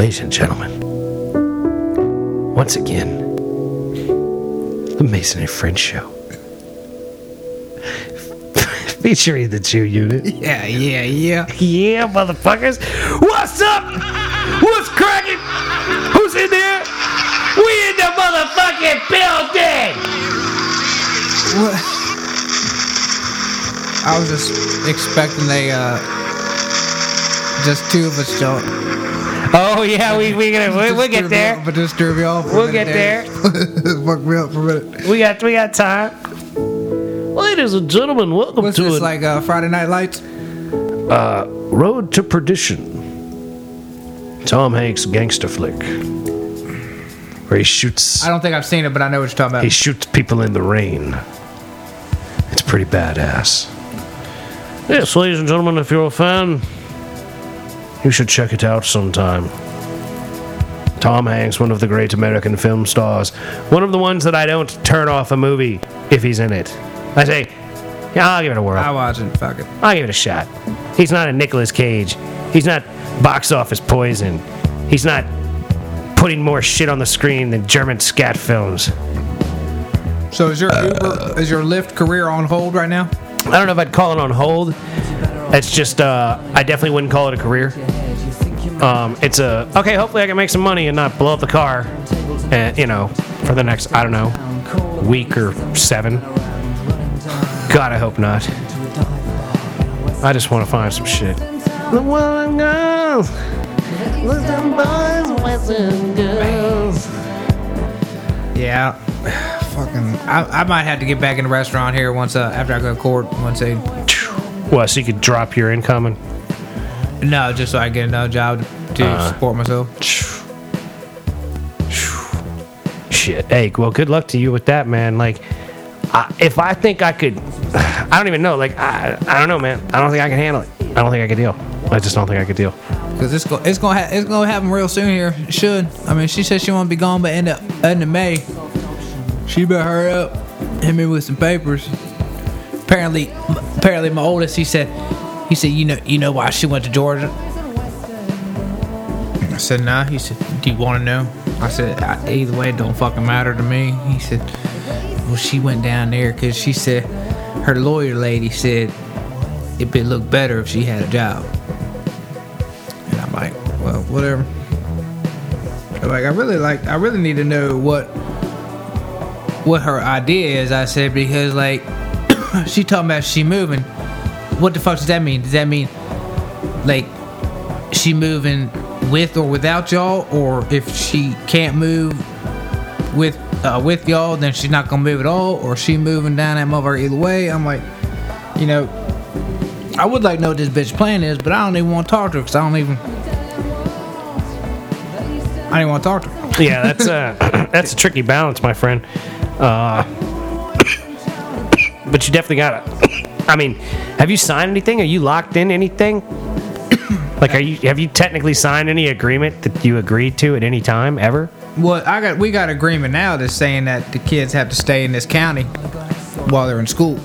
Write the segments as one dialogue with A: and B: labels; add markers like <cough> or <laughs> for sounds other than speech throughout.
A: Ladies and gentlemen, once again, the Mason and Friends Show. <laughs> Featuring the Ju unit.
B: Yeah, yeah, yeah.
A: Yeah, motherfuckers. What's up? What's cracking? Who's in there? We in the motherfucking building.
B: What? I was just expecting they, uh, just two of us don't.
A: Oh yeah, we we gonna we, we'll get there.
B: But just threw me off. for
A: We'll
B: minute
A: get there. <laughs>
B: Fuck me up for a minute.
A: We got we got time. Ladies and gentlemen, welcome
B: What's
A: to
B: this
A: a
B: like? Uh, Friday Night Lights?
A: Road to Perdition. Tom Hanks gangster flick, where he shoots
B: I don't think I've seen it, but I know what you're talking about.
A: he shoots people in the rain. It's pretty badass. Yes, ladies and gentlemen, if you're a fan, you should check it out sometime. Tom Hanks, one of the great American film stars, one of the ones that I don't turn off a movie if he's in it. I say, yeah, I'll give it a whirl.
B: I watch it. Fuck it.
A: I'll give it a shot. He's not a Nicolas Cage. He's not box office poison. He's not putting more shit on the screen than German scat films.
B: So is your Uber, is your Lyft career on hold right now?
A: I don't know if I'd call it on hold. It's just, uh, I definitely wouldn't call it a career. Um, it's a, okay, hopefully I can make some money and not blow up the car, uh, you know, for the next, I don't know, week or seven. God, I hope not. I just want to find some shit. The one girls, listen boys, listen girls.
B: Yeah. <sighs> Fucking. I, I might have to get back in the restaurant here once uh, after I go to court. Once they.
A: What, so you could drop your income and
B: No, just so I get another job to
A: Uh.
B: support myself.
A: Shit. Hey, well, good luck to you with that, man. Like, I, if I think I could, <sighs> I don't even know. Like, I, I don't know, man. I don't think I can handle it. I don't think I could deal. I just don't think I could deal.
B: Cause it's go, it's gonna ha- it's gonna happen real soon here. It should. I mean, she said she won't be gone by end of end of May. She better hurry up. Hit me with some papers. Apparently, apparently my oldest he said he said you know you know why she went to Georgia. I said nah. He said do you want to know? I said "I- either way it don't fucking matter to me. He said well she went down there because she said her lawyer lady said it'd be look better if she had a job. And I'm like, well, whatever. Like, I really like, I really need to know what, what her idea is. I said because like, <laughs> she talking about she moving. What the fuck does that mean? Does that mean, like, she moving with or without y'all, or if she can't move with uh, with y'all, then she's not gonna move at all, or she moving down that mother either way? I'm like, you know, I would like to know what this bitch plan is, but I don't even want to talk to her because I don't even. I don't even want to talk to her.
A: Yeah, that's a <coughs> that's a tricky balance, my friend. Uh, but you definitely got to <coughs> I mean, have you signed anything? Are you locked in anything? <coughs> Like, are you have you technically signed any agreement that you agreed to at any time ever?
B: Well, I got we got agreement now that's saying that the kids have to stay in this county while they're in school.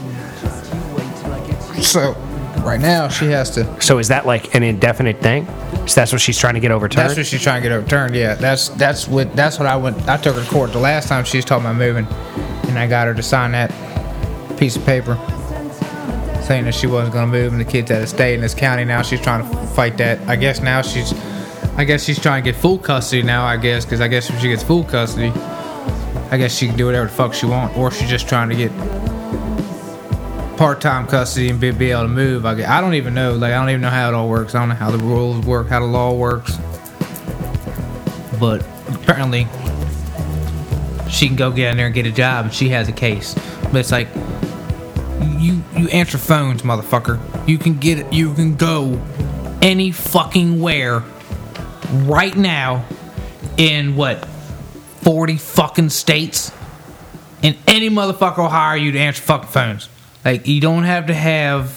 B: So, right now she has to.
A: So is that like an indefinite thing? So that's what she's trying to get overturned.
B: That's what she's trying to get overturned. Yeah, that's that's what that's what I went. I took her to court the last time she was talking about moving, and I got her to sign that piece of paper saying that she wasn't going to move and the kids had to stay in this county. Now she's trying to fight that. I guess now she's, I guess she's trying to get full custody now. I guess because I guess if she gets full custody, I guess she can do whatever the fuck she want, or she's just trying to get part-time custody and be, be able to move. I, gue- I don't even know. Like I don't even know how it all works. I don't know how the rules work, how the law works. But apparently, she can go get in there and get a job, and she has a case. But it's like you answer phones, motherfucker. You can get you can go any fucking where right now in what forty fucking states, and any motherfucker will hire you to answer fucking phones. Like you don't have to have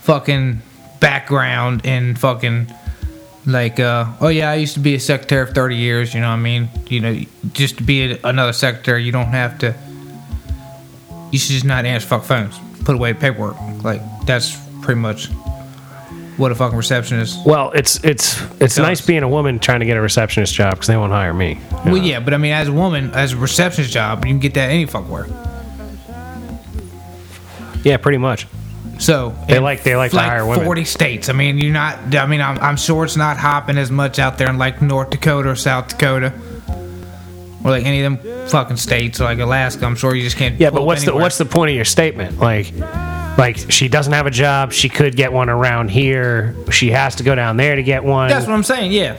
B: fucking background in fucking like uh oh yeah i used to be a secretary for 30 years you know what i mean you know just to be another secretary you don't have to you should just not answer fuck phones put away paperwork like that's pretty much what a fucking receptionist.
A: Well, it's it's it's nice being a woman trying to get a receptionist job because they won't hire me.
B: Well, yeah, but I mean, as a woman, as a receptionist job, you can get that any fuck where.
A: Yeah, pretty much.
B: So
A: They
B: in,
A: like- they like to hire women.
B: Forty states. I mean, you're not. I mean, I'm, I'm sure it's not hopping as much out there in like North Dakota or South Dakota, or like any of them fucking states, like Alaska. I'm sure you just can't.
A: Yeah, but what's the what's the point of your statement? Like, like she doesn't have a job. She could get one around here. She has to go down there to get one.
B: That's what I'm saying. Yeah.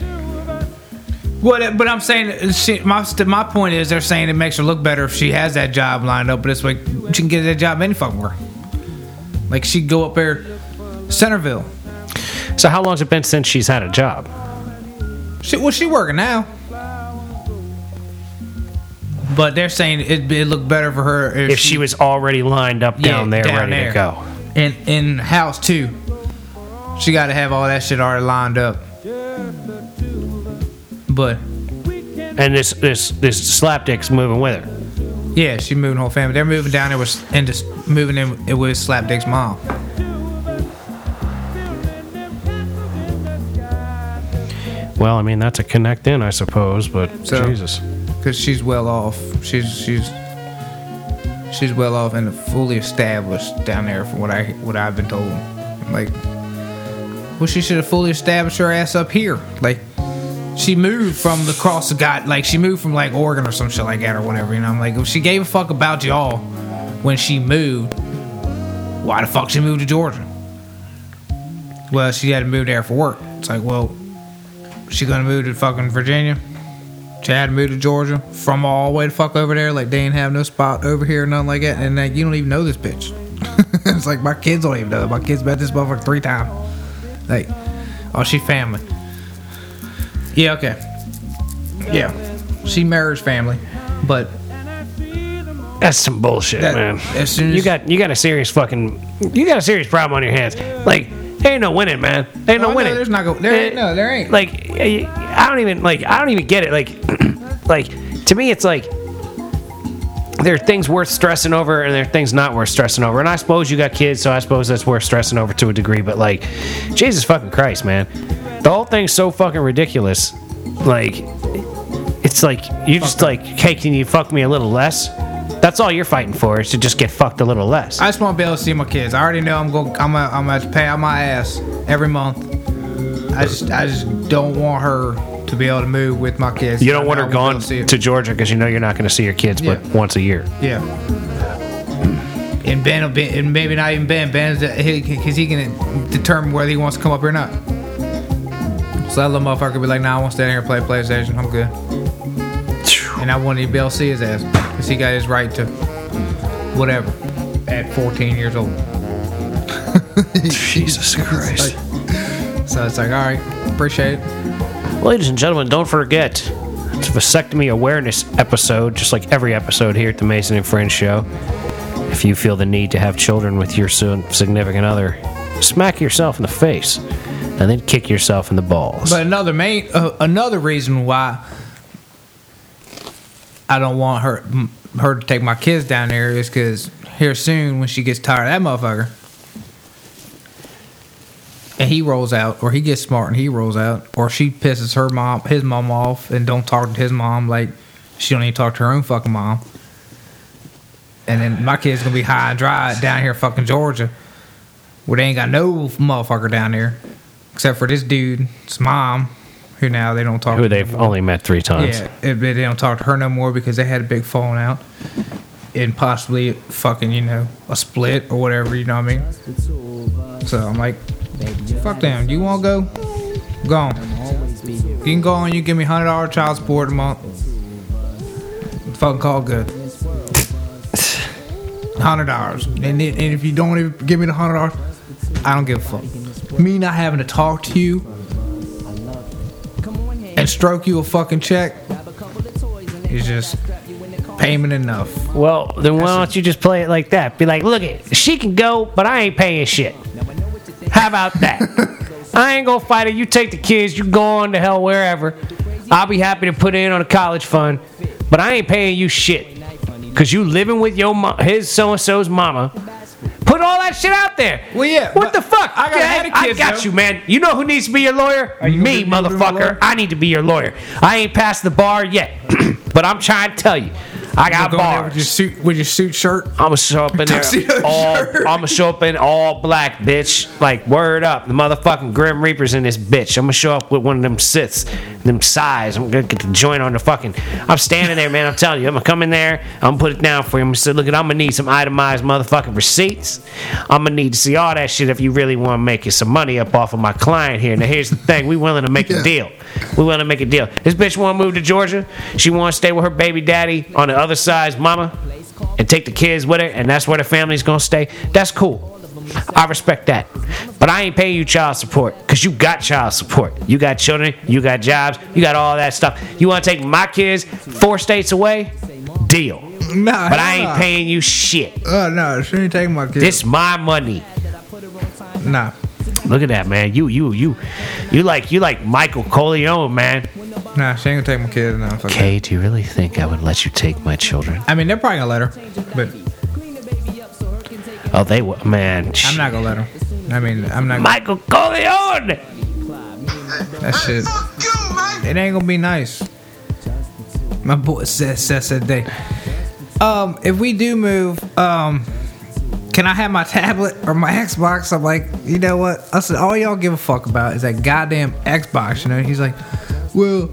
B: What? But I'm saying, she, my my point is, they're saying it makes her look better if she has that job lined up. But it's like she can get that job any fucking where. Like she'd go up there, Centerville.
A: so how long's it been since she's had a job?
B: She, well, she working now. But they're saying it it look better for her if,
A: If she was already lined up
B: Yeah,
A: down there,
B: down
A: ready
B: there.
A: to go.
B: in in house too. She got to have all that shit already lined up. But
A: And this this this slapdick's moving with her.
B: yeah, she's moving the whole family. They're moving down there with and just moving in with Slapdick's mom.
A: Well, I mean that's a connect in, I suppose. But
B: So-
A: Jesus,
B: Cause she's well off. She's she's she's well off and fully established down there from what I what I've been told. Like, well, she should have fully established her ass up here. Like, she moved from the cross of God. Like, she moved from like Oregon or some shit like that or whatever. You know, I'm like, if she gave a fuck about y'all when she moved, why the fuck she moved to Georgia? Well, she had to move there for work. It's like, well, she gonna move to fucking Virginia? She moved to Georgia from all the way to fuck over there. Like they ain't have no spot over here, nothing like that. And like you don't even know this bitch. <laughs> it's like my kids don't even know. My kids met this motherfucker three times. Like, oh, she family. Yeah, okay. Yeah, she marries family, but
A: that's some bullshit,
B: That-
A: man.
B: as as-
A: you got you got a serious fucking you got a serious problem on your hands. Like, there ain't no winning, man. There ain't no,
B: Oh, no,
A: winning.
B: there's not go- there ain't- eh, no, there ain't.
A: Like, I don't even like. I don't even get it. Like, <clears throat> like to me, it's like there are things worth stressing over and there are things not worth stressing over. And I suppose you got kids, so I suppose that's worth stressing over to a degree. But like, Jesus fucking Christ, man, the whole thing's so fucking ridiculous. Like, it's like you just like, hey, can you fuck me a little less? That's all you're fighting for is to just get fucked a little less.
B: I just want to be able to see my kids. I already know I'm going. I'm gonna, I'm gonna pay out my ass every month. I just I just don't want her to be able to move with my kids.
A: you don't want her
B: I won't be
A: gone
B: to see it.
A: to Georgia because you know you're not going to see your kids but
B: Yeah.
A: once a year.
B: Yeah. And Ben will be, and maybe not even Ben. Ben's uh, because he can determine whether he wants to come up or not. So that little motherfucker be like, "Nah, I want to stay here and play PlayStation. I'm good." And I want to be able to see his ass because he got his right to whatever at 14 years old. <laughs>
A: Jesus Christ.
B: So it's like, all right, appreciate it.
A: Ladies and gentlemen, don't forget it's a vasectomy awareness episode, just like every episode here at the Mason and Friends Show. If you feel the need to have children with your significant other, smack yourself in the face and then kick yourself in the balls.
B: But another main, uh, another reason why I don't want her her to take my kids down there is because here soon when she gets tired of that motherfucker, and he rolls out, or he gets smart and he rolls out, or she pisses her mom, his mom off, and don't talk to his mom like she don't even talk to her own fucking mom. And then my kid's gonna be high and dry down here, fucking Georgia, where they ain't got no motherfucker down there, except for this dude's mom, who now they don't talk.
A: who
B: to
A: they've only met three times.
B: yeah, it- they don't talk to her no more because they had a big falling out, and possibly fucking you know a split or whatever. You know what I mean? So I'm like, fuck them. You want to go? Go on. You can go on. You give me hundred dollar child support a month. Fucking call good. Hundred dollars, and, then- and if you don't even give me the hundred dollars, I don't give a fuck. Me not having to talk to you and stroke you a fucking check is just payment enough.
A: Well, then why don't you just play it like that? Be like, look it, she can go, but I ain't paying shit. How about that? I ain't gonna fight it. You take the kids, you go on to hell wherever. I'll be happy to put in on a college fund, but I ain't paying you shit. Cause you living with your mo- his so and so's mama, Put all that shit out there.
B: Well, yeah,
A: What the fuck?
B: I got head of
A: I got
B: though.
A: you, man. You know who needs to be your lawyer?
B: you
A: Me,
B: be- you gonna be my
A: motherfucker.
B: lawyer?
A: I need to be your lawyer. I ain't passed the bar yet, <clears throat> but I'm trying to tell you, I got
B: there with your suit, with your suit shirt.
A: I'm gonna show up in there all. I'm gonna show up in all black, bitch. Like word up, the motherfucking Grim Reapers in this bitch. I'm gonna show up with one of them Siths, them size. I'm gonna get the joint on the fucking. I'm standing there, man. I'm telling you, I'm gonna come in there. I'm gonna put it down for you. I'm gonna say, look, at, I'm gonna need some itemized motherfucking receipts. I'm gonna need to see all that shit if you really want to make you some money up off of my client here. Now here's the thing: we willing to make a deal. We willing to make a deal. This bitch want to move to Georgia. She want to stay with her baby daddy on the other side's mama and take the kids with her, and that's where the family's gonna stay. That's cool. I respect that. But I ain't paying you child support because you got child support. You got children, you got jobs, you got all that stuff. You want to take my kids four states away? Deal.
B: Nah,
A: But I ain't paying you shit.
B: Uh, oh no, she ain't taking my kids.
A: This my money.
B: nah.
A: Look at that, man. You, you, you, you like, you like Michael Corleone, man.
B: Nah, she ain't gonna take my kids. No, fuck that.
A: Kay, do you really think I would let you take my children?
B: I mean, they're probably gonna let her, but
A: Oh, they, were man.
B: I'm not gonna let her. I mean, I'm not.
A: Michael Corleone.
B: that shit. It ain't gonna be nice. My boy said said said day. Um, if we do move, um, can I have my tablet or my <laughs> Xbox? I'm like, you know what? I said, all y'all give a fuck about is that goddamn Xbox. You know? He's like, well,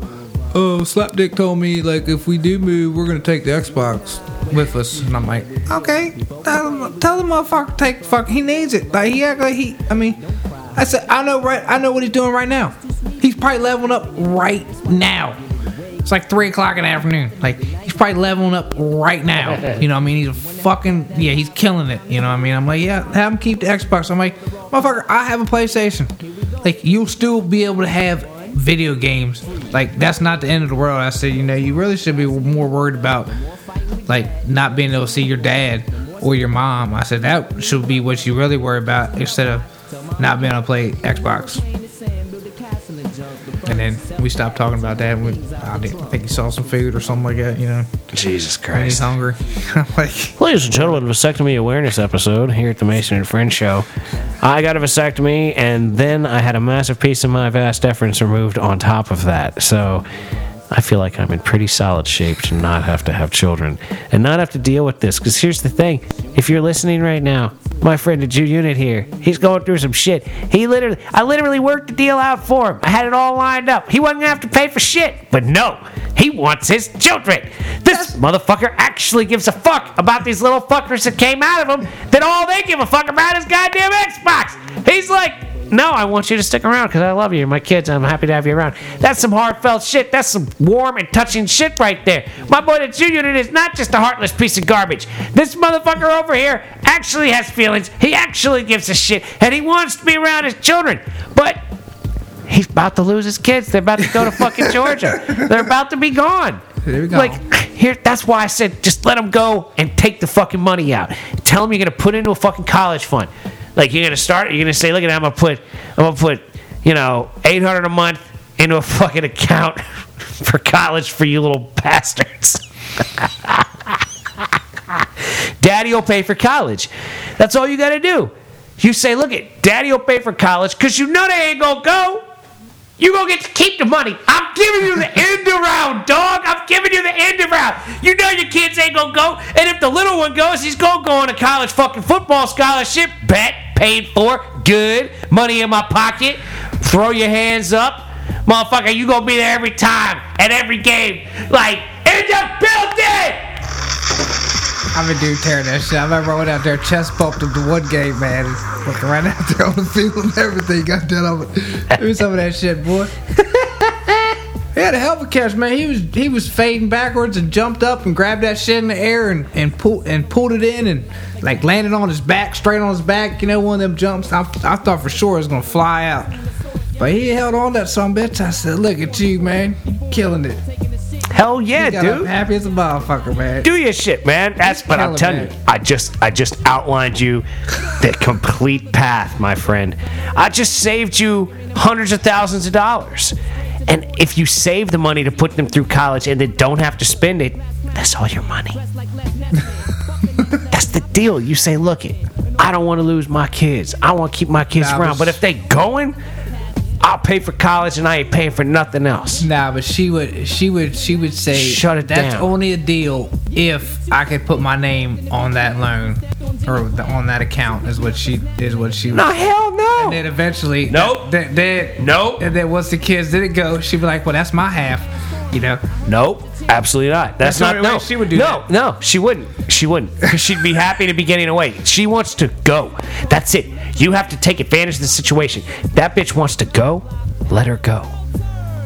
B: uh, Slapdick told me like if we do move, we're gonna take the Xbox with us. And I'm like, okay, tell him, tell the motherfucker take fuck. He needs it. Like he act like he. I mean, I said, I know right. I know what he's doing right now. He's probably leveling up right now. It's like three o'clock in the afternoon. Like he's probably leveling up right now. You know, what I mean, he's a fucking yeah, he's killing it. You know, what I mean, I'm like, yeah, have him keep the Xbox. I'm like, motherfucker, I have a PlayStation. Like you'll still be able to have video games. Like that's not the end of the world. I said, you know, you really should be more worried about like not being able to see your dad or your mom. I said that should be what you really worry about instead of not being able to play Xbox. And then we stopped talking about that. And we, I didn't- I think he saw some food or something like that. You know,
A: Jesus
B: and he's hungry. <laughs> I'm like,
A: Ladies and gentlemen, vasectomy awareness episode here at the Mason and Friend Show. I got a vasectomy, and then I had a massive piece of my vas deferens removed on top of that. So I feel like I'm in pretty solid shape to not have to have children and not have to deal with this. Because here's the thing: if you're listening right now, my friend, the Ju Unit here, he's going through some shit. He literally, I literally worked the deal out for him. I had it all lined up. He wasn't gonna have to pay for shit, but no, he wants his children. This motherfucker actually gives a fuck about these little fuckers that came out of him. That all they give a fuck about is goddamn Xbox. He's like, no, I want you to stick around because I love you. My kids. I'm happy to have you around. That's some heartfelt shit. That's some warm and touching shit right there. My boy, the Ju Unit, is not just a heartless piece of garbage. This motherfucker over here actually has feelings. He actually gives a shit. And he wants to be around his children. But he's about to lose his kids. They're about to go to fucking <laughs> Georgia. They're about to be gone.
B: There we go.
A: Like, <clears throat> here, that's why I said just let them go and take the fucking money out. Tell them you're gonna put it into a fucking college fund. Like you're gonna start, you're gonna say, look at I'm gonna put, I'm gonna put, you know, 800 a month into a <laughs> fucking account for college for you little bastards. <laughs> Daddy will pay for college. That's all you gotta do. You say, look it, Daddy will pay for college because you know they ain't gonna go. You gonna get to keep the money. I'm giving you the end around, dog. I'm giving you the end around. You know your kids ain't gonna go, and if the little one goes, he's gonna go on a college fucking football scholarship. Bet, paid for, good, money in my pocket. Throw your hands up, motherfucker. You gonna be there every time at every game, like in the building.
B: I'm a dude tearing that shit. I remember I went out there, chest bumped him to one game, man. Fucking right out there on the field and everything. Got over. Give me some of that shit, boy. <laughs> He had a hell of a catch, man. He was he was fading backwards and jumped up and grabbed that shit in the air and and pulled and pulled it in and like landed on his back, straight on his back. You know, one of them jumps. I, I thought for sure it was gonna fly out, but he held on that some bitch. I said, "Look at you, man, killing it."
A: Hell yeah,
B: He got up
A: dude.
B: happy as a motherfucker, man.
A: do your shit, man. That's but I'm telling
B: it.
A: you, I just I just outlined you the complete path, my friend. I just saved you hundreds of thousands of dollars. And if you save the money to put them through college and then don't have to spend it, that's all your money. that's the deal. You say, look it, I I don't want to lose my kids. I want to keep my kids
B: Nah,
A: around.
B: but
A: But if they going, I'll pay for college and I ain't paying for nothing else.
B: Nah, but she would she would she would say
A: Shut it
B: that's
A: down.
B: only a deal if I could put my name on that loan or the, on that account is what she is what she
A: No, hell no.
B: And then eventually,
A: Nope.
B: Then, then,
A: Nope.
B: And then once the kids didn't go, she'd be like, "Well, that's my half," you know.
A: Nope, absolutely not. That's,
B: That's
A: not
B: only
A: no.
B: she would do
A: no,
B: that.
A: no, she wouldn't. She wouldn't. she'd be happy to be getting away. She wants to go. That's it. You have to take advantage of the situation. That bitch wants to go. Let her go.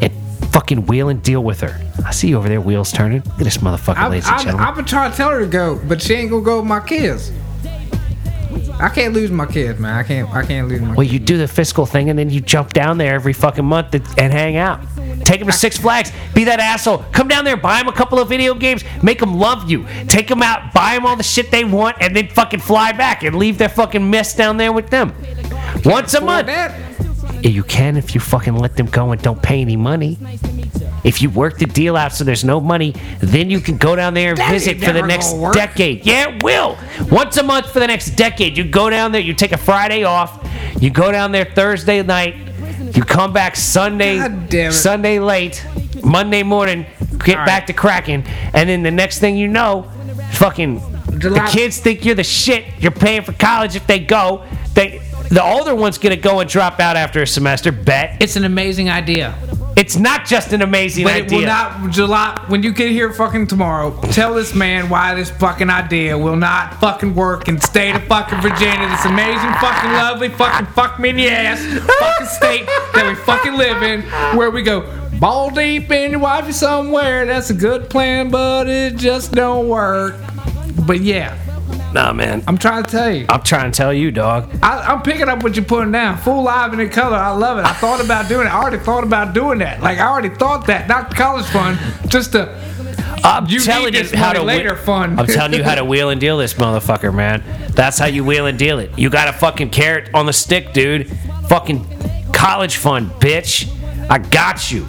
A: And fucking wheel and deal with her. I see you over there, wheels turning. Look at this motherfucker,
B: I've,
A: ladies and
B: I've,
A: gentlemen.
B: I've been trying to tell her to go, but she ain't gonna go with my kids. I can't lose my kids, man. I can't. I can't lose my.
A: well, you do the fiscal thing and then you jump down there every fucking month and, hang out. Take them to Six Flags. Be that asshole. Come down there, buy them a couple of video games, make them love you. Take them out, buy them all the shit they want, and then fucking fly back and leave their fucking mess down there with them. Once a month.
B: that,
A: you can if you fucking let them go and don't pay any money. If you work the deal out so there's no money, then you can go down there and
B: That
A: visit for the next decade. Yeah, it will. Once a month for the next decade. You go down there, you take a Friday off, you go down there Thursday night, you come back Sunday
B: God damn it.
A: Sunday late, Monday morning, get
B: All
A: back
B: right.
A: to cracking, and then the next thing you know, fucking the kids think you're the shit. You're paying for college if they go. They the older one's gonna go and drop out after a semester. Bet
B: it's an amazing idea.
A: it's not just an amazing
B: But it
A: idea.
B: will not July when you get here fucking tomorrow. Tell this man why this fucking idea will not fucking work in state of fucking Virginia. This amazing fucking lovely fucking fuck me in the ass fucking state that we fucking live in, where we go ball deep in your wife somewhere. That's a good plan, but it just don't work. But yeah,
A: nah, man.
B: I'm trying to tell you.
A: I'm trying to tell you, dog.
B: I, I'm picking up what you're putting down. Full live and in color. I love it. I thought about doing it. I already thought about doing that. Like I already thought that. Not college fund. Just the
A: I'm
B: You
A: telling
B: need
A: you how
B: money
A: to
B: later,
A: whe-
B: fun.
A: I'm telling you how to wheel and deal this motherfucker, man. That's how you wheel and deal it. You got a fucking carrot on the stick, dude. Fucking college fund, bitch. I got you.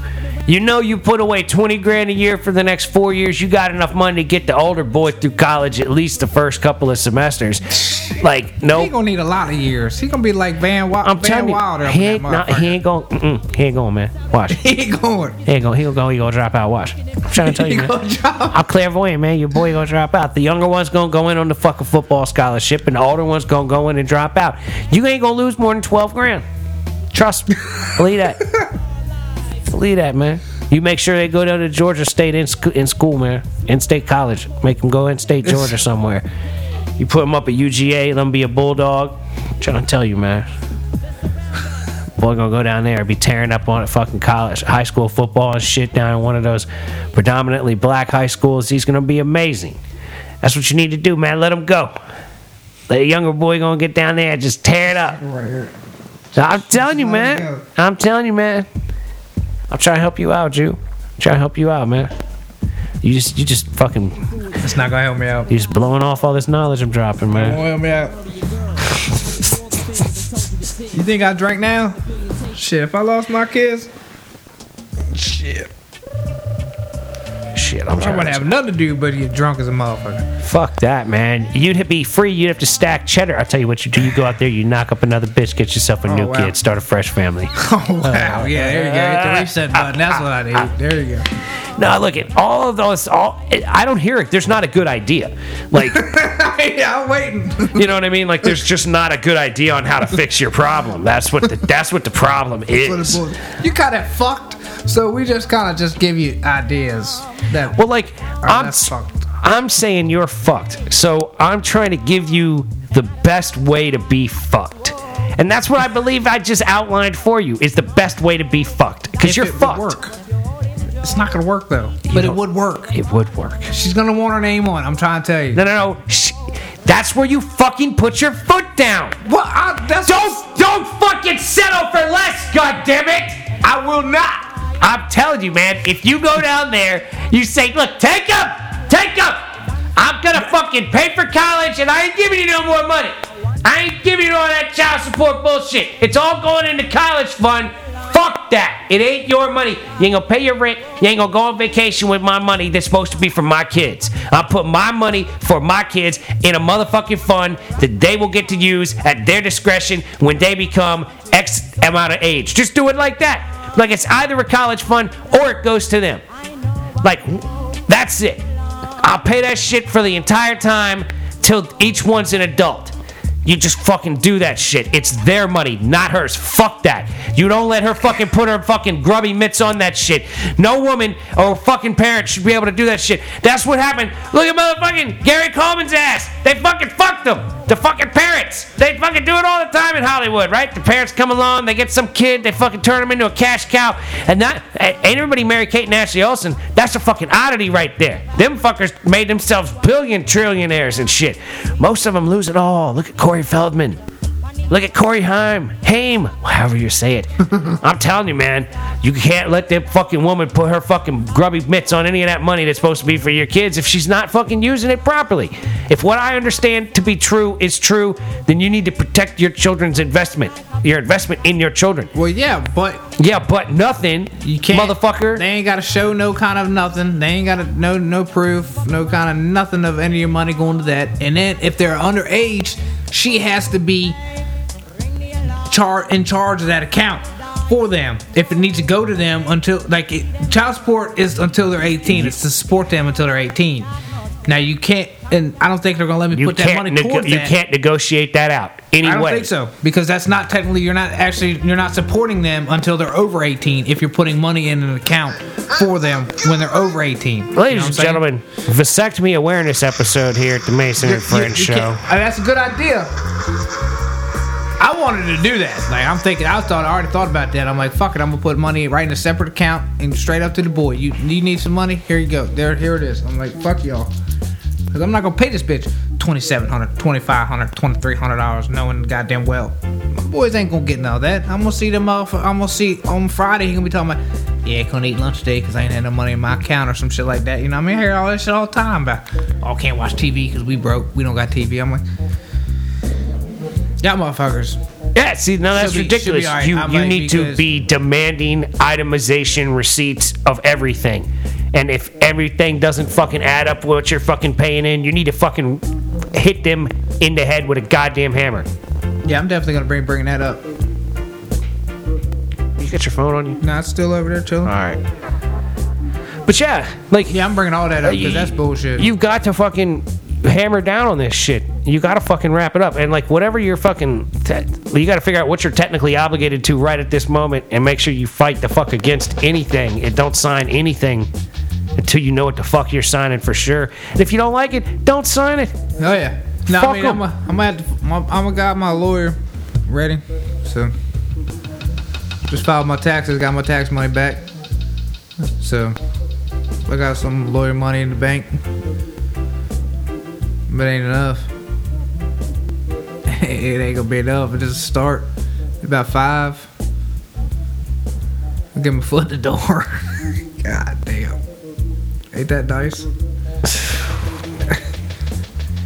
A: You know you put away 20 grand a year for the next four years. You got enough money to get the older boy through college at least the first couple of semesters. Like, no.
B: he gonna need a lot of years. He gonna be like Van, Wi-
A: I'm
B: Van
A: telling you,
B: Wilder.
A: he
B: in
A: ain't, not, he ain't going. He ain't going, man. Watch. <laughs>
B: He ain't going.
A: He ain't gonna, he gonna go, he gonna drop out. Watch. I'm trying to tell you, <laughs> man. I'm clairvoyant, man. Your boy gonna drop out. The younger one's gonna go in on the fucking football scholarship, and the older one's gonna go in and drop out. You ain't gonna lose more than twelve grand. Trust me. Believe that. <laughs> Believe that, man. You make sure they go down to Georgia State in, sc- in school, man. In state college. Make them go in state Georgia somewhere. You put them up at UGA, let them be a bulldog. I'm trying to tell you, man. Boy gonna go down there and be tearing up on a fucking college, high school football and shit down in one of those predominantly black high schools. He's gonna be amazing. That's what you need to do, man. Let him go. Let a younger boy gonna get down there and just tear it up.
B: Right here.
A: So I'm telling you, man. I'm telling you, man. I'm trying to help you out, Ju. I'm trying to help you out, man. You just, you just fucking,
B: It's not gonna help me out.
A: you just blowing off all this knowledge I'm dropping,
B: Won't
A: man.
B: help me out. you think I drank now? Shit, if I lost my kids, shit,
A: I'm
B: I
A: trying. To,
B: have nothing to do but get drunk as a motherfucker.
A: fuck that, man. You'd be free. You'd have to stack cheddar. I'll tell you what you do. You go out there, you knock up another bitch, get yourself a oh, new
B: wow.
A: kid, start a fresh family. <laughs>
B: Oh wow, yeah, there you go. Hit the uh, reset button. That's what I need. Uh, uh, there you go.
A: No, look at all of those. All I don't hear it. There's not a good idea. Like, <laughs>
B: yeah, I'm waiting. <laughs>
A: you know what I mean? Like, there's just not a good idea on how to fix your problem. That's what the that's what the problem is.
B: You kind of fucked, so we just kind of just give you ideas that.
A: Well, like I'm. I'm saying you're fucked. So I'm trying to give you the best way to be fucked. And that's what I believe I just outlined for you is the best way to be fucked because you're
B: it
A: fucked.
B: Work. It's not gonna work though, but it
A: don't-
B: would work.
A: It would work.
B: She's gonna want her name on. it, I'm trying to tell you.
A: No, no, no. Shh. That's where you fucking put your foot down.
B: Well, I, that's
A: Don't don't fucking settle for less, God damn it! I will not. I'm telling you, man. If you go down there, you say, "Look, take up, take up. I'm gonna fucking pay for college, and I ain't giving you no more money. I ain't giving you all that child support bullshit. It's all going into college fund. Fuck that. It ain't your money. You ain't gonna pay your rent. You ain't gonna go on vacation with my money that's supposed to be for my kids. I put my money for my kids in a motherfucking fund that they will get to use at their discretion when they become X amount of age. Just do it like that. Like it's either a college fund or it goes to them. Like, that's it. I'll pay that shit for the entire time till each one's an adult. You just fucking do that shit. It's their money, not hers. Fuck that. You don't let her fucking put her fucking grubby mitts on that shit. No woman or fucking parent should be able to do that shit. That's what happened. Look at motherfucking Gary Coleman's ass. They fucking fucked him. The fucking parents. They fucking do it all the time in Hollywood, right? The parents come along, they get some kid, they fucking turn him into a cash cow. And that ain't everybody Mary-Kate and Ashley Olsen. That's a fucking oddity right there. Them fuckers made themselves billion trillionaires and shit. Most of them lose it all. Look at Corey Feldman. Look at Corey Haim. Haim, however you say it. <laughs> I'm telling you, man, you can't let that fucking woman put her fucking grubby mitts on any of that money that's supposed to be for your kids if she's not fucking using it properly. If what I understand to be true is true, then you need to protect your children's investment, your investment in your children.
B: Well, yeah, but
A: Yeah, but nothing,
B: you can't,
A: motherfucker.
B: They ain't got to show no kind of nothing. They ain't got to no no proof, no kind of nothing of any of your money going to that. And then if they're underage, she has to be char in charge of that account for them. If it needs to go to them until like it, child support is until they're 18. It's to support them until they're 18. Now you can't, and I don't think they're gonna let me
A: you
B: put that money
A: nego-
B: towards
A: you
B: that.
A: can't negotiate that out anyway.
B: I don't think so because that's not technically you're not actually you're not supporting them until they're over 18 if you're putting money in an account for them when they're over 18. You know
A: Ladies and gentlemen, vasectomy awareness episode here at the Mason and Friends show.
B: can't- uh, that's a good idea. I wanted to do that. Like I'm thinking, I thought I already thought about that. I'm like, fuck it, I'm gonna put money right in a separate account and straight up to the boy. You you need some money? Here you go. There, here it is. I'm like, fuck y'all, because I'm not gonna pay this bitch $2,700, $2,500, 2300 dollars, knowing goddamn well my boys ain't gonna get none of that. I'm gonna see them off. I'm gonna see on Friday. He gonna be talking about, yeah, gonna eat lunch today because I ain't had no money in my account or some shit like that. You know, what I mean, I hear all that shit all the time about, oh, can't watch TV because we broke. We don't got TV. I'm like. Y'all motherfuckers.
A: Yeah, see, now that's
B: be-
A: ridiculous.
B: alright.
A: You
B: I'm
A: you
B: like,
A: need to be demanding itemization receipts of everything. And if everything doesn't fucking add up what you're fucking paying in, you need to fucking hit them in the head with a goddamn hammer.
B: Yeah, I'm definitely gonna bring bringing that up.
A: You got your phone on you?
B: Nah, it's still over there chilling.
A: All right. But yeah, like
B: Yeah, I'm bringing all that up because that's bullshit.
A: You've got to fucking hammer down on this shit. You got to fucking wrap it up. And like whatever you're fucking, te- you got to figure out what you're technically obligated to right at this moment, and make sure you fight the fuck against anything and don't sign anything until you know what the fuck you're signing for sure. And if you don't like it, don't sign it.
B: oh yeah. No,
A: Fuck
B: I mean. I'm a, I'm at I'm gonna got my lawyer ready. So just filed my taxes, got my tax money back. So I got some lawyer money in the bank, but ain't enough. <laughs> it ain't gonna be enough. It's just a start. About five. Get my foot in the door. <laughs> God damn. Ain't that nice? <laughs>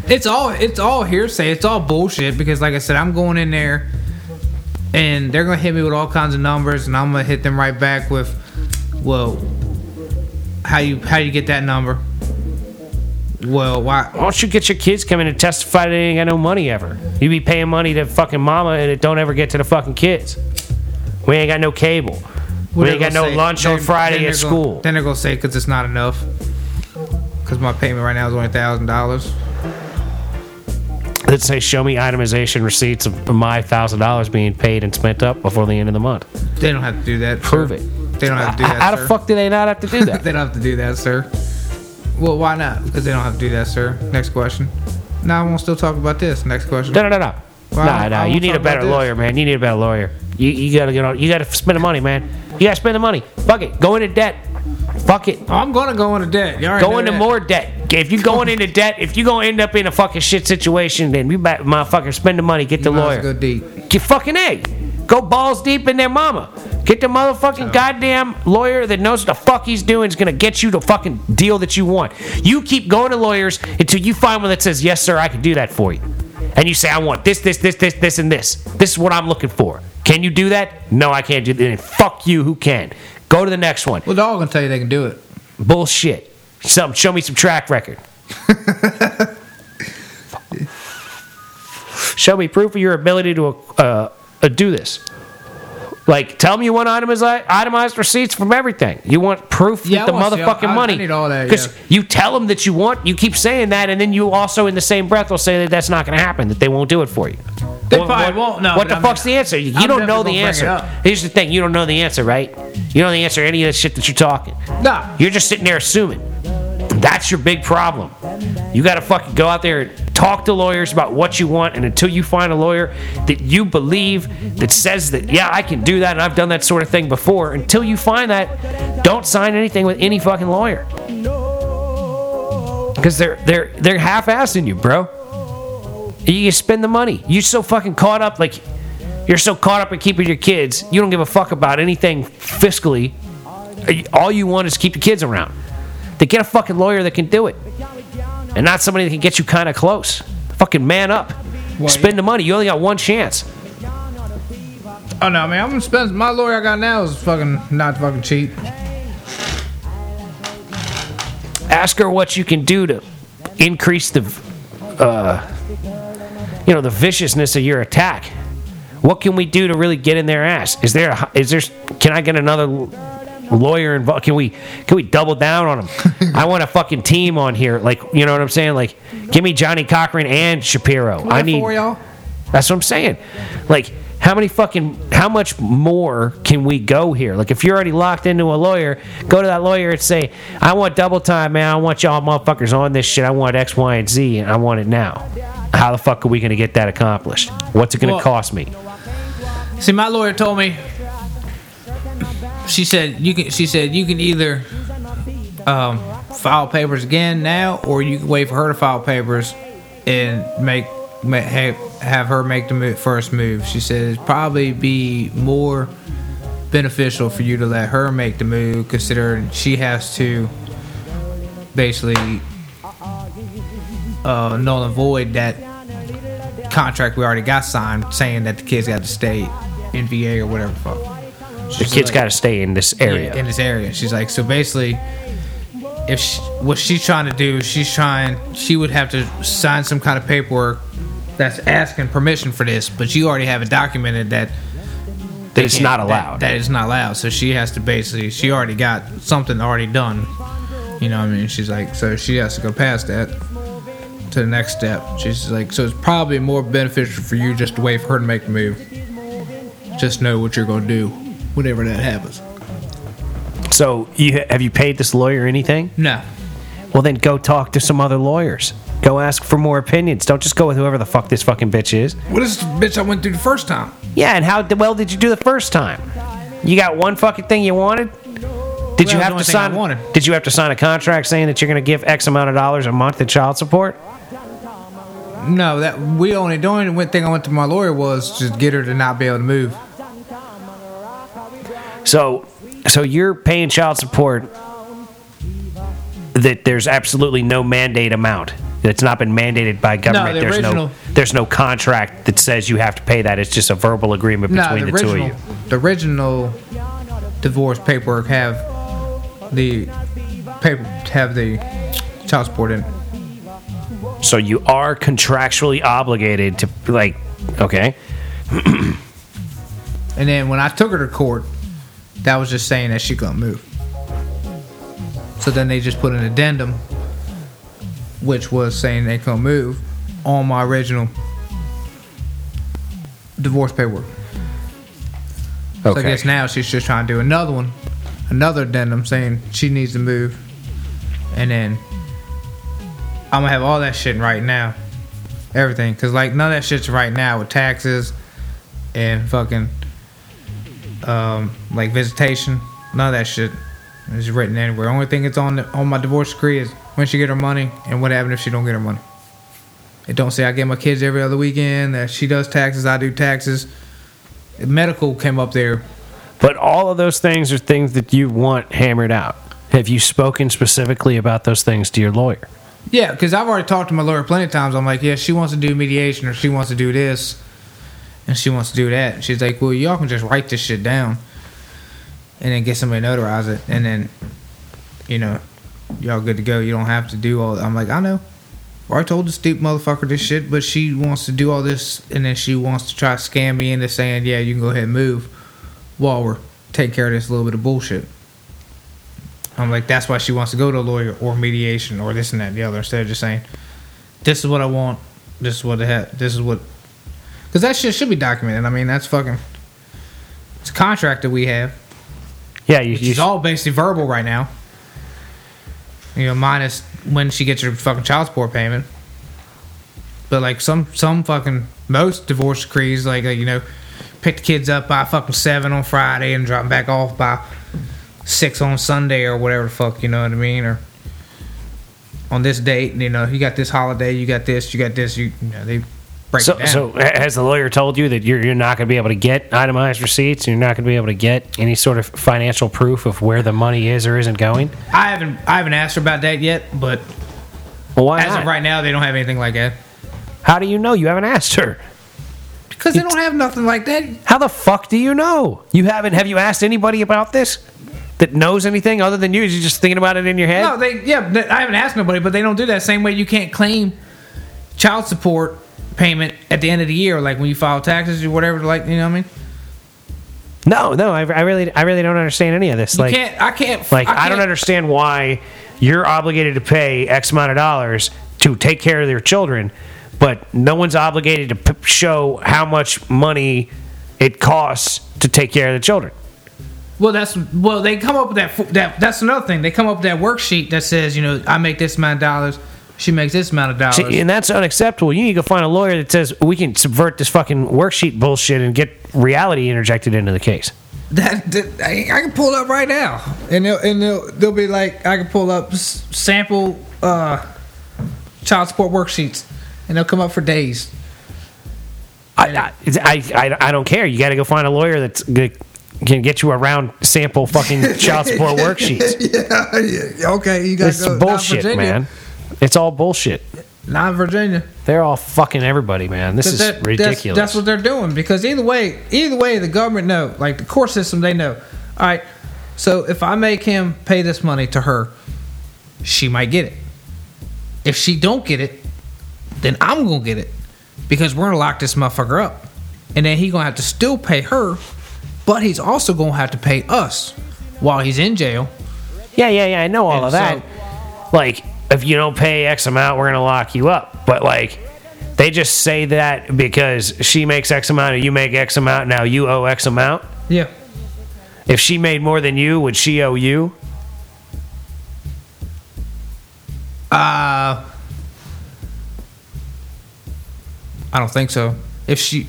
B: It's all it's all hearsay. It's all bullshit because like I said, I'm going in there and they're gonna hit me with all kinds of numbers and I'm gonna hit them right back with well how you how you get that number? Well, why
A: Why don't you get your kids coming and testify they ain't got no money ever? You be paying money to fucking mama and it don't ever get to the fucking kids. We ain't got no cable.
B: Well,
A: we ain't
B: they're
A: got no
B: gonna say-
A: lunch on Friday at
B: they're gonna-
A: school.
B: then they're gonna say because it's not enough. Because my payment right now is only thousand dollars.
A: Let's say, show me itemization receipts of my thousand dollars being paid and spent up before the end of the month.
B: They don't have to do that.
A: Prove
B: sir.
A: it.
B: They don't have to do that.
A: How
B: sir.
A: the fuck do they not have to do that? <laughs>
B: They don't have to do that, sir. Well, why not? Because they don't have to do that, sir. Next question. Now I want to still talk about this. Next question.
A: no, no, no, no.
B: Well,
A: nah,
B: I-
A: nah. You need a better lawyer, man. You need a better lawyer. You, you gotta get on. You gotta spend the money, man. You gotta spend the money. Fuck it. Go into debt. Fuck it.
B: I'm gonna go into debt.
A: Go into
B: that.
A: more debt. If you're going into debt, if you're gonna end up in a fucking shit situation, then you better motherfucker spend the money, get the
B: You
A: lawyer.
B: Go deep.
A: Get fucking A. Go balls deep in their mama. Get the motherfucking goddamn lawyer that knows what the fuck he's doing is gonna get you the fucking deal that you want. You keep going to lawyers until you find one that says, Yes, sir, I can do that for you. And you say, I want this, this, this, this, this, and this. This is what I'm looking for. Can you do that? No, I can't do that. Fuck you. Who can? Go to the next one.
B: Well, they're all gonna tell you they can do it.
A: Bullshit. Some show me some track record. <laughs> show me proof of your ability to uh, uh, do this. Like, tell me you want itemized, itemized receipts from everything. You want proof
B: Yeah,
A: with the
B: I
A: motherfucking
B: yeah, I-
A: money.
B: all
A: Because
B: yeah.
A: you tell them that you want, you keep saying that, and then you also, in the same breath, will say that that's not going to happen, that they won't do it for you.
B: They
A: What-
B: probably
A: what-
B: won't, no,
A: What the
B: I'm-
A: fuck's the answer? You, you
B: I'm
A: don't know the answer. Here's the thing: you don't know the answer, right? You don't know the answer to any of the shit that you're talking.
B: Nah.
A: You're just sitting there assuming. That's your big problem. You got to fucking go out there and talk to lawyers about what you want, and until you find a lawyer that you believe that says that, yeah, I can do that, and I've done that sort of thing before, until you find that, don't sign anything with any fucking lawyer. Because they're they're they're half-assing you, bro. You spend the money. You're so fucking caught up, like you're so caught up in keeping your kids. You don't give a fuck about anything fiscally. All you want is keep your kids around. They get a fucking lawyer that can do it, and not somebody that can get you kind of close. Fucking man up. Spend the money. You only got one chance.
B: Oh no, man! I'm gonna spend my lawyer I got now is fucking not fucking cheap.
A: Ask her what you can do to increase the, uh, you know, the viciousness of your attack. What can we do to really get in their ass? Is there a, is there can I get another lawyer involved? Can we can we double down on him? <laughs> I want a fucking team on here. Like you know what I'm saying? Like give me Johnnie Cochran and Shapiro. I need
B: for y'all.
A: that's what I'm saying. Like, how many fucking, how much more can we go here? Like, if you're already locked into a lawyer, go to that lawyer and say, I want double time, man. I want y'all motherfuckers on this shit. I want X, Y, and Z, and I want it now. How the fuck are we going to get that accomplished? What's it going to
B: Well-
A: cost me?
B: See, my lawyer told me. She said you can. She said you can either um, file papers again now, or you can wait for her to file papers and make, ma have, her make the mo- first move. She said it'd probably be more beneficial for you to let her make the move, considering she has to basically uh, null and void that contract we already got signed, saying that the kids got to stay in VA or whatever. Fuck.
A: The kids got to stay in this area.
B: in this area. She's like, so basically, if she, what she's trying to do, she's trying, she would have to sign some kind of paperwork that's asking permission for this, but you already have it documented that
A: that it's
B: can't-
A: allowed.
B: that it's not allowed. So she has to basically, she already got something already done. You know what I mean? She's like, so she has to go past that to the next step. She's like, so it's probably more beneficial for you just to wait for her to make the move. Just know what you're gonna do whenever that happens.
A: so, you have you paid this lawyer anything?
B: No.
A: Well, then go talk to some other lawyers. Go ask for more opinions. Don't just go with whoever the fuck this fucking bitch is.
B: What is the bitch I went through the first time?
A: Yeah, and how well did you do the first time? You got one fucking thing you wanted. Did
B: Well,
A: you have to
B: the only thing I
A: sign?
B: wanted.
A: Did you have to sign a contract saying that you're going to give X amount of dollars a month in child support?
B: No, that we only the only one thing I went to my lawyer was just get her to not be able to move.
A: So, so you're paying child support that there's absolutely no mandate amount. It's not been mandated by government.
B: the
A: there's
B: original-
A: no there's no contract that says you have to pay that. It's just a verbal agreement
B: No,
A: between
B: the
A: the, two of you.
B: the original divorce paperwork have the paper have the child support in. it.
A: So you are contractually obligated to like okay. <clears throat>
B: And then when I took her to court, that was just saying that she couldn't move. So then they just put an addendum, which was saying they couldn't move, on my original divorce paperwork. Okay. So I guess now she's just trying to do another one, another addendum saying she needs to move, and then I'm gonna have all that shit right now, everything, cause like none of that shit's right now with taxes and fucking um like visitation, none of that shit is written anywhere. Only thing that's on the, on my divorce decree is when she get her money and what happened if she don't get her money. It don't say I get my kids every other weekend. That she does taxes, I do taxes. Medical came up there
A: But all of those things are things that you want hammered out. Have you spoken specifically about those things to your lawyer?
B: Yeah, because I've already talked to my lawyer plenty of times. I'm like, yeah, she wants to do mediation or she wants to do this. And she wants to do that. She's like, well, y'all can just write this shit down, and then get somebody to notarize it, and then, you know, y'all good to go. You don't have to do all. I'm like, I know. I told the stupid motherfucker this shit, but she wants to do all this, and then she wants to try to scam me into saying, yeah, you can go ahead and move, while we're taking care of this little bit of bullshit. I'm like, that's why she wants to go to a lawyer or mediation or this and that and the other instead of just saying, this is what I want, this is what it ha- this is what, because that shit should be documented. I mean, that's fucking, it's a contract that we have.
A: Yeah, you, you
B: It's all basically verbal right now. You know, minus when she gets her fucking child support payment. But like some some fucking most divorce decrees, like uh, you know, pick the kids up by fucking seven on Friday and drop them back off by six on Sunday or whatever the fuck, you know what I mean? Or on this date, you know, you got this holiday, you got this, you got this, you, you know, they break
A: So,
B: it down.
A: so has the lawyer told you that you're, you're not going to be able to get itemized receipts? And you're not going to be able to get any sort of financial proof of where the money is or isn't going?
B: I haven't I haven't asked her about that yet, but
A: Well, why
B: as
A: not?
B: of right now, they don't have anything like that.
A: How do you know? You haven't asked her.
B: Because they don't have nothing like that.
A: How the fuck do you know? You haven't. Have you asked anybody about this that knows anything other than you? Is You're just thinking about it in your head.
B: No, they yeah. I haven't asked nobody, but they don't do that same way. You can't claim child support payment at the end of the year, like when you file taxes or whatever. Like you know what I mean?
A: no, no. I, I really, I really don't understand any of this.
B: You
A: like,
B: can't. I can't.
A: like I, don't
B: can't-
A: understand why you're obligated to pay X amount of dollars to take care of their children, but no one's obligated to p- show how much money it costs to take care of the children.
B: Well, that's well. They come up with that. That that's another thing. They come up with that worksheet that says, you know, I make this amount of dollars. She makes this amount of dollars.
A: See, and that's unacceptable. You need to go find a lawyer that says we can subvert this fucking worksheet bullshit and get reality interjected into the case.
B: That, that- I, I can pull up right now, and they'll and they'll, they'll be like, I can pull up s- sample uh, child support worksheets, and they'll come up for days.
A: I, I, I, I, I don't care. You got to go find a lawyer that's gonna, can get you around sample fucking <laughs> child support <laughs> worksheets.
B: yeah, yeah, okay, you got to
A: It's bullshit, man. It's all bullshit.
B: Not Virginia.
A: They're all fucking everybody, man. This is
B: That- that's-
A: ridiculous.
B: That's, what they're doing because either way, either way, the government know, like the court system, they know. All right, so if I make him pay this money to her, she might get it. If she don't get it, then I'm gonna get it because we're gonna lock this motherfucker up, and then he gonna have to still pay her, but he's also gonna have to pay us while he's in jail.
A: yeah, yeah, yeah. I know all
B: And
A: of that. like, if you don't pay X amount, we're gonna lock you up. But like, they just say that because she makes X amount and you make X amount. Now you owe X amount.
B: Yeah.
A: If she made more than you, would she owe you?
B: Uh, I don't think so. If she,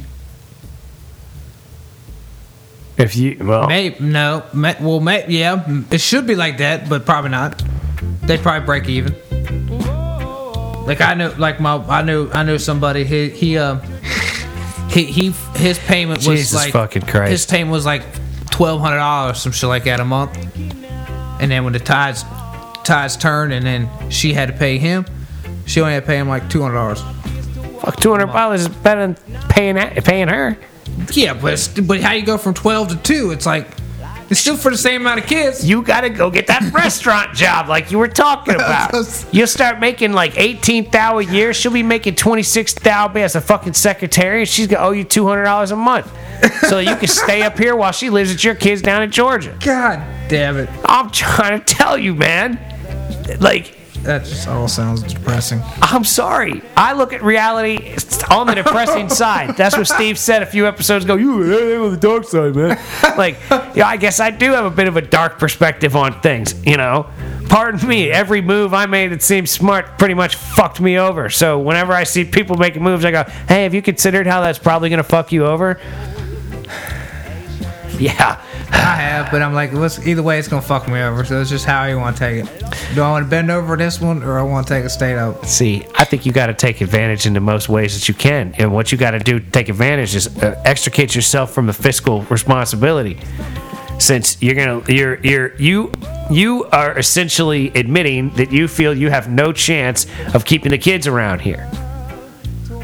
A: If you well,
B: May no, may, well, may, yeah, it should be like that, but probably not. They'd probably break even. Like I know, like my, I knew, I knew somebody. He, he, um, he, he, his payment was
A: Jesus
B: like
A: fucking Christ.
B: His payment was like twelve hundred dollars, some shit like that a month. And then when the tides, tides turned, and then she had to pay him, she only had to pay him like two hundred dollars.
A: fuck, two hundred dollars is better than paying paying her.
B: Yeah, but but how you go from twelve to two? It's like it's still for the same amount of kids.
A: You gotta go get that <laughs> restaurant job like you were talking about. You'll start making like eighteen thou a year. She'll be making twenty six thou as a fucking secretary, and she's gonna owe you two hundred dollars a month, so you can stay up here while she lives with your kids down in Georgia.
B: God damn it.
A: I'm trying to tell you, man. Like,
B: That just all sounds depressing.
A: I'm sorry. I look at reality on the depressing <laughs> side. That's what Steve said a few episodes ago. You were on the dark side, man. Like, yeah, I guess I do have a bit of a dark perspective on things, you know? Pardon me, every move I made that seemed smart pretty much fucked me over. So whenever I see people making moves, I go, hey, have you considered how that's probably going to fuck you over? <sighs> Yeah.
B: I have, but I'm like, what's, either way, it's gonna fuck me over. So it's just how you want to take it. Do I want to bend over this one, or I want to take a state out?
A: See, I think you got to take advantage in the most ways that you can, and what you got to do to take advantage is uh, extricate yourself from the fiscal responsibility. Since you're gonna, you're, you're, you, you are essentially admitting that you feel you have no chance of keeping the kids around here.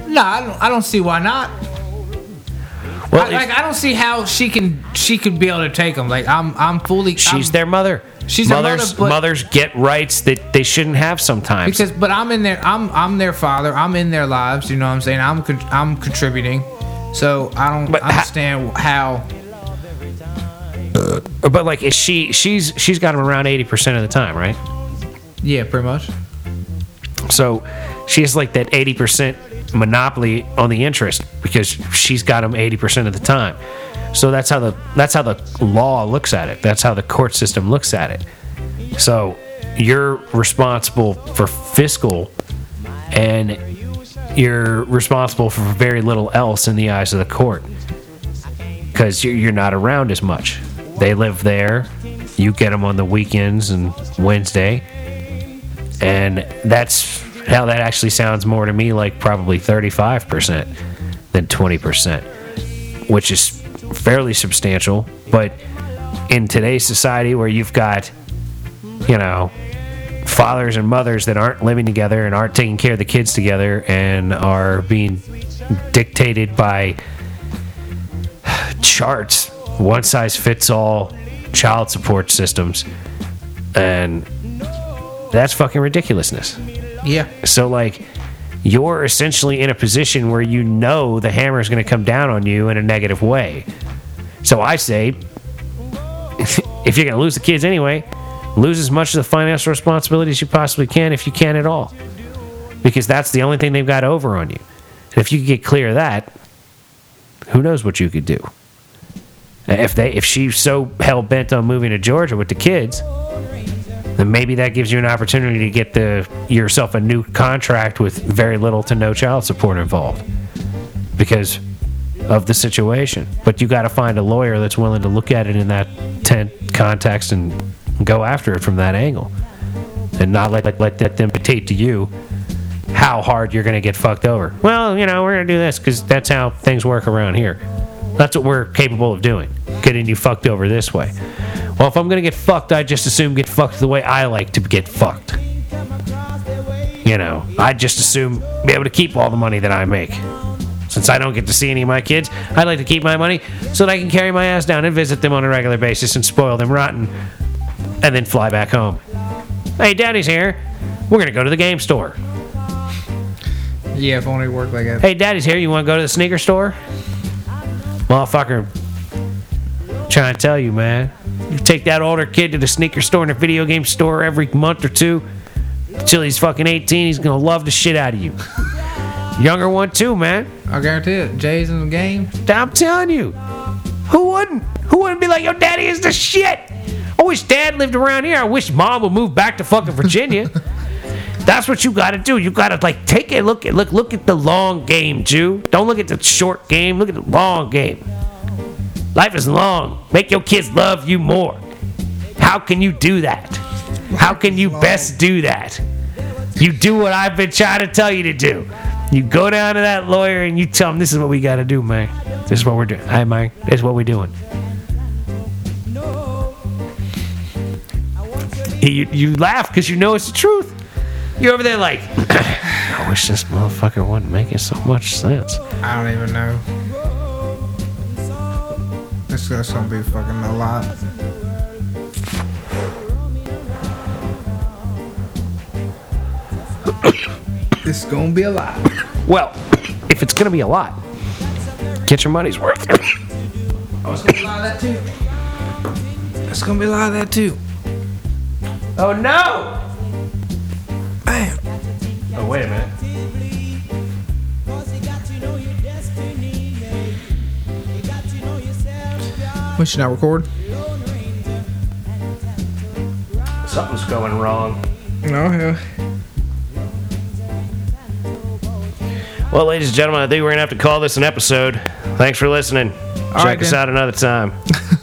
B: No, I don't. I don't see why not.
A: Well,
B: I, like I don't see how she can she could be able to take them. Like I'm I'm fully
A: She's
B: I'm,
A: their mother.
B: She's their
A: mothers.
B: mother,
A: mothers get rights that they shouldn't have sometimes.
B: because but I'm in there I'm I'm their father. I'm in their lives. You know what I'm saying? I'm I'm contributing. So I don't
A: But ha-
B: understand how.
A: Uh, but like, is she? She's she's got them around eighty percent of the time, right?
B: Yeah, pretty much.
A: So she has like that eighty percent monopoly on the interest because she's got them eighty percent of the time. So that's how the that's how the law looks at it. That's how the court system looks at it. So you're responsible for fiscal, and you're responsible for very little else in the eyes of the court because you're not around as much. They live there. You get them on the weekends and Wednesday and that's how that actually sounds more to me like probably 35% than 20% which is fairly substantial but in today's society where you've got you know fathers and mothers that aren't living together and aren't taking care of the kids together and are being dictated by charts one size fits all child support systems and that's fucking ridiculousness.
B: Yeah.
A: So like you're essentially in a position where you know the hammer is going to come down on you in a negative way. So I say <laughs> if you're going to lose the kids anyway, lose as much of the financial responsibility as you possibly can if you can at all. Because that's the only thing they've got over on you. And if you could get clear of that, who knows what you could do. If they if she's so hell bent on moving to Georgia with the kids, then maybe that gives you an opportunity to get the yourself a new contract with very little to no child support involved because of the situation. But you got to find a lawyer that's willing to look at it in that tent context and go after it from that angle, and not let let, let that them dictate to you how hard you're going to get fucked over. Well, you know, we're going to do this because that's how things work around here. That's what we're capable of doing, getting you fucked over this way. Well, if I'm going to get fucked, I just assume get fucked the way I like to get fucked. You know, I just assume be able to keep all the money that I make. Since I don't get to see any of my kids, I like to keep my money so that I can carry my ass down and visit them on a regular basis and spoil them rotten and then fly back home. Hey, Daddy's here. We're going to go to the game store.
B: Yeah, if only it worked like that.
A: Hey, Daddy's here. You want to go to the sneaker store? Motherfucker, trying to tell you, man. You take that older kid to the sneaker store and the video game store every month or two until he's fucking 18. He's to love the shit out of you. Younger one, too, man.
B: I guarantee it. Jay's in the game.
A: I'm telling you. Who wouldn't? Who wouldn't be like, yo, daddy is the shit? I wish dad lived around here. I wish mom would move back to fucking Virginia. <laughs> That's what you gotta do. You gotta like take a look at look look at the long game, Ju. Don't look at the short game. Look at the long game. Life is long. Make your kids love you more. How can you do that? How can you best do that? You do what I've been trying to tell you to do. You go down to that lawyer and you tell him this is what we got to do, man. This is what we're doing. Hi, Mike. This is what we're doing. You, you laugh because you know it's the truth. You're over there like, <clears throat> I wish this motherfucker wasn't making so much sense.
B: I don't even know. This is gonna be fucking a lot. This is gonna be a lot.
A: Well, if it's to be a lot, get your money's worth.
B: Oh, it's gonna be a lot of that too. It's gonna be a lot of that too.
A: oh, no!
B: Bam.
A: Oh, wait a minute.
B: We should not record.
A: Something's going wrong.
B: No, yeah.
A: Well, ladies and gentlemen, I think we're going to have to call this an episode. Thanks for listening. Check
B: right,
A: us
B: then.
A: out another time.
B: Something's going wrong.